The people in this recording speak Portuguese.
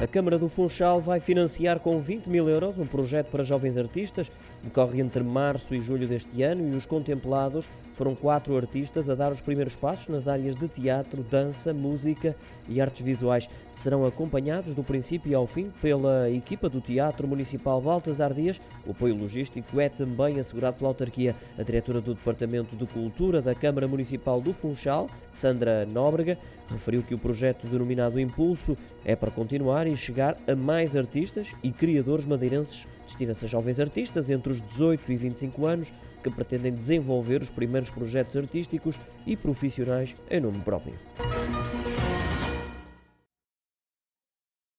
A Câmara do Funchal vai financiar com 20 mil euros um projeto para jovens artistas. Decorre entre março e julho deste ano e os contemplados foram quatro artistas a dar os primeiros passos nas áreas de teatro, dança, música e artes visuais. Serão acompanhados do princípio ao fim pela equipa do Teatro Municipal Baltasar Dias. O apoio logístico é também assegurado pela autarquia. A diretora do Departamento de Cultura da Câmara Municipal do Funchal, Sandra Nóbrega, referiu que o projeto denominado Impulso é para continuar e chegar a mais artistas e criadores madeirenses. Destina-se a jovens artistas entre os 18 e 25 anos que pretendem desenvolver os primeiros projetos artísticos e profissionais em nome próprio.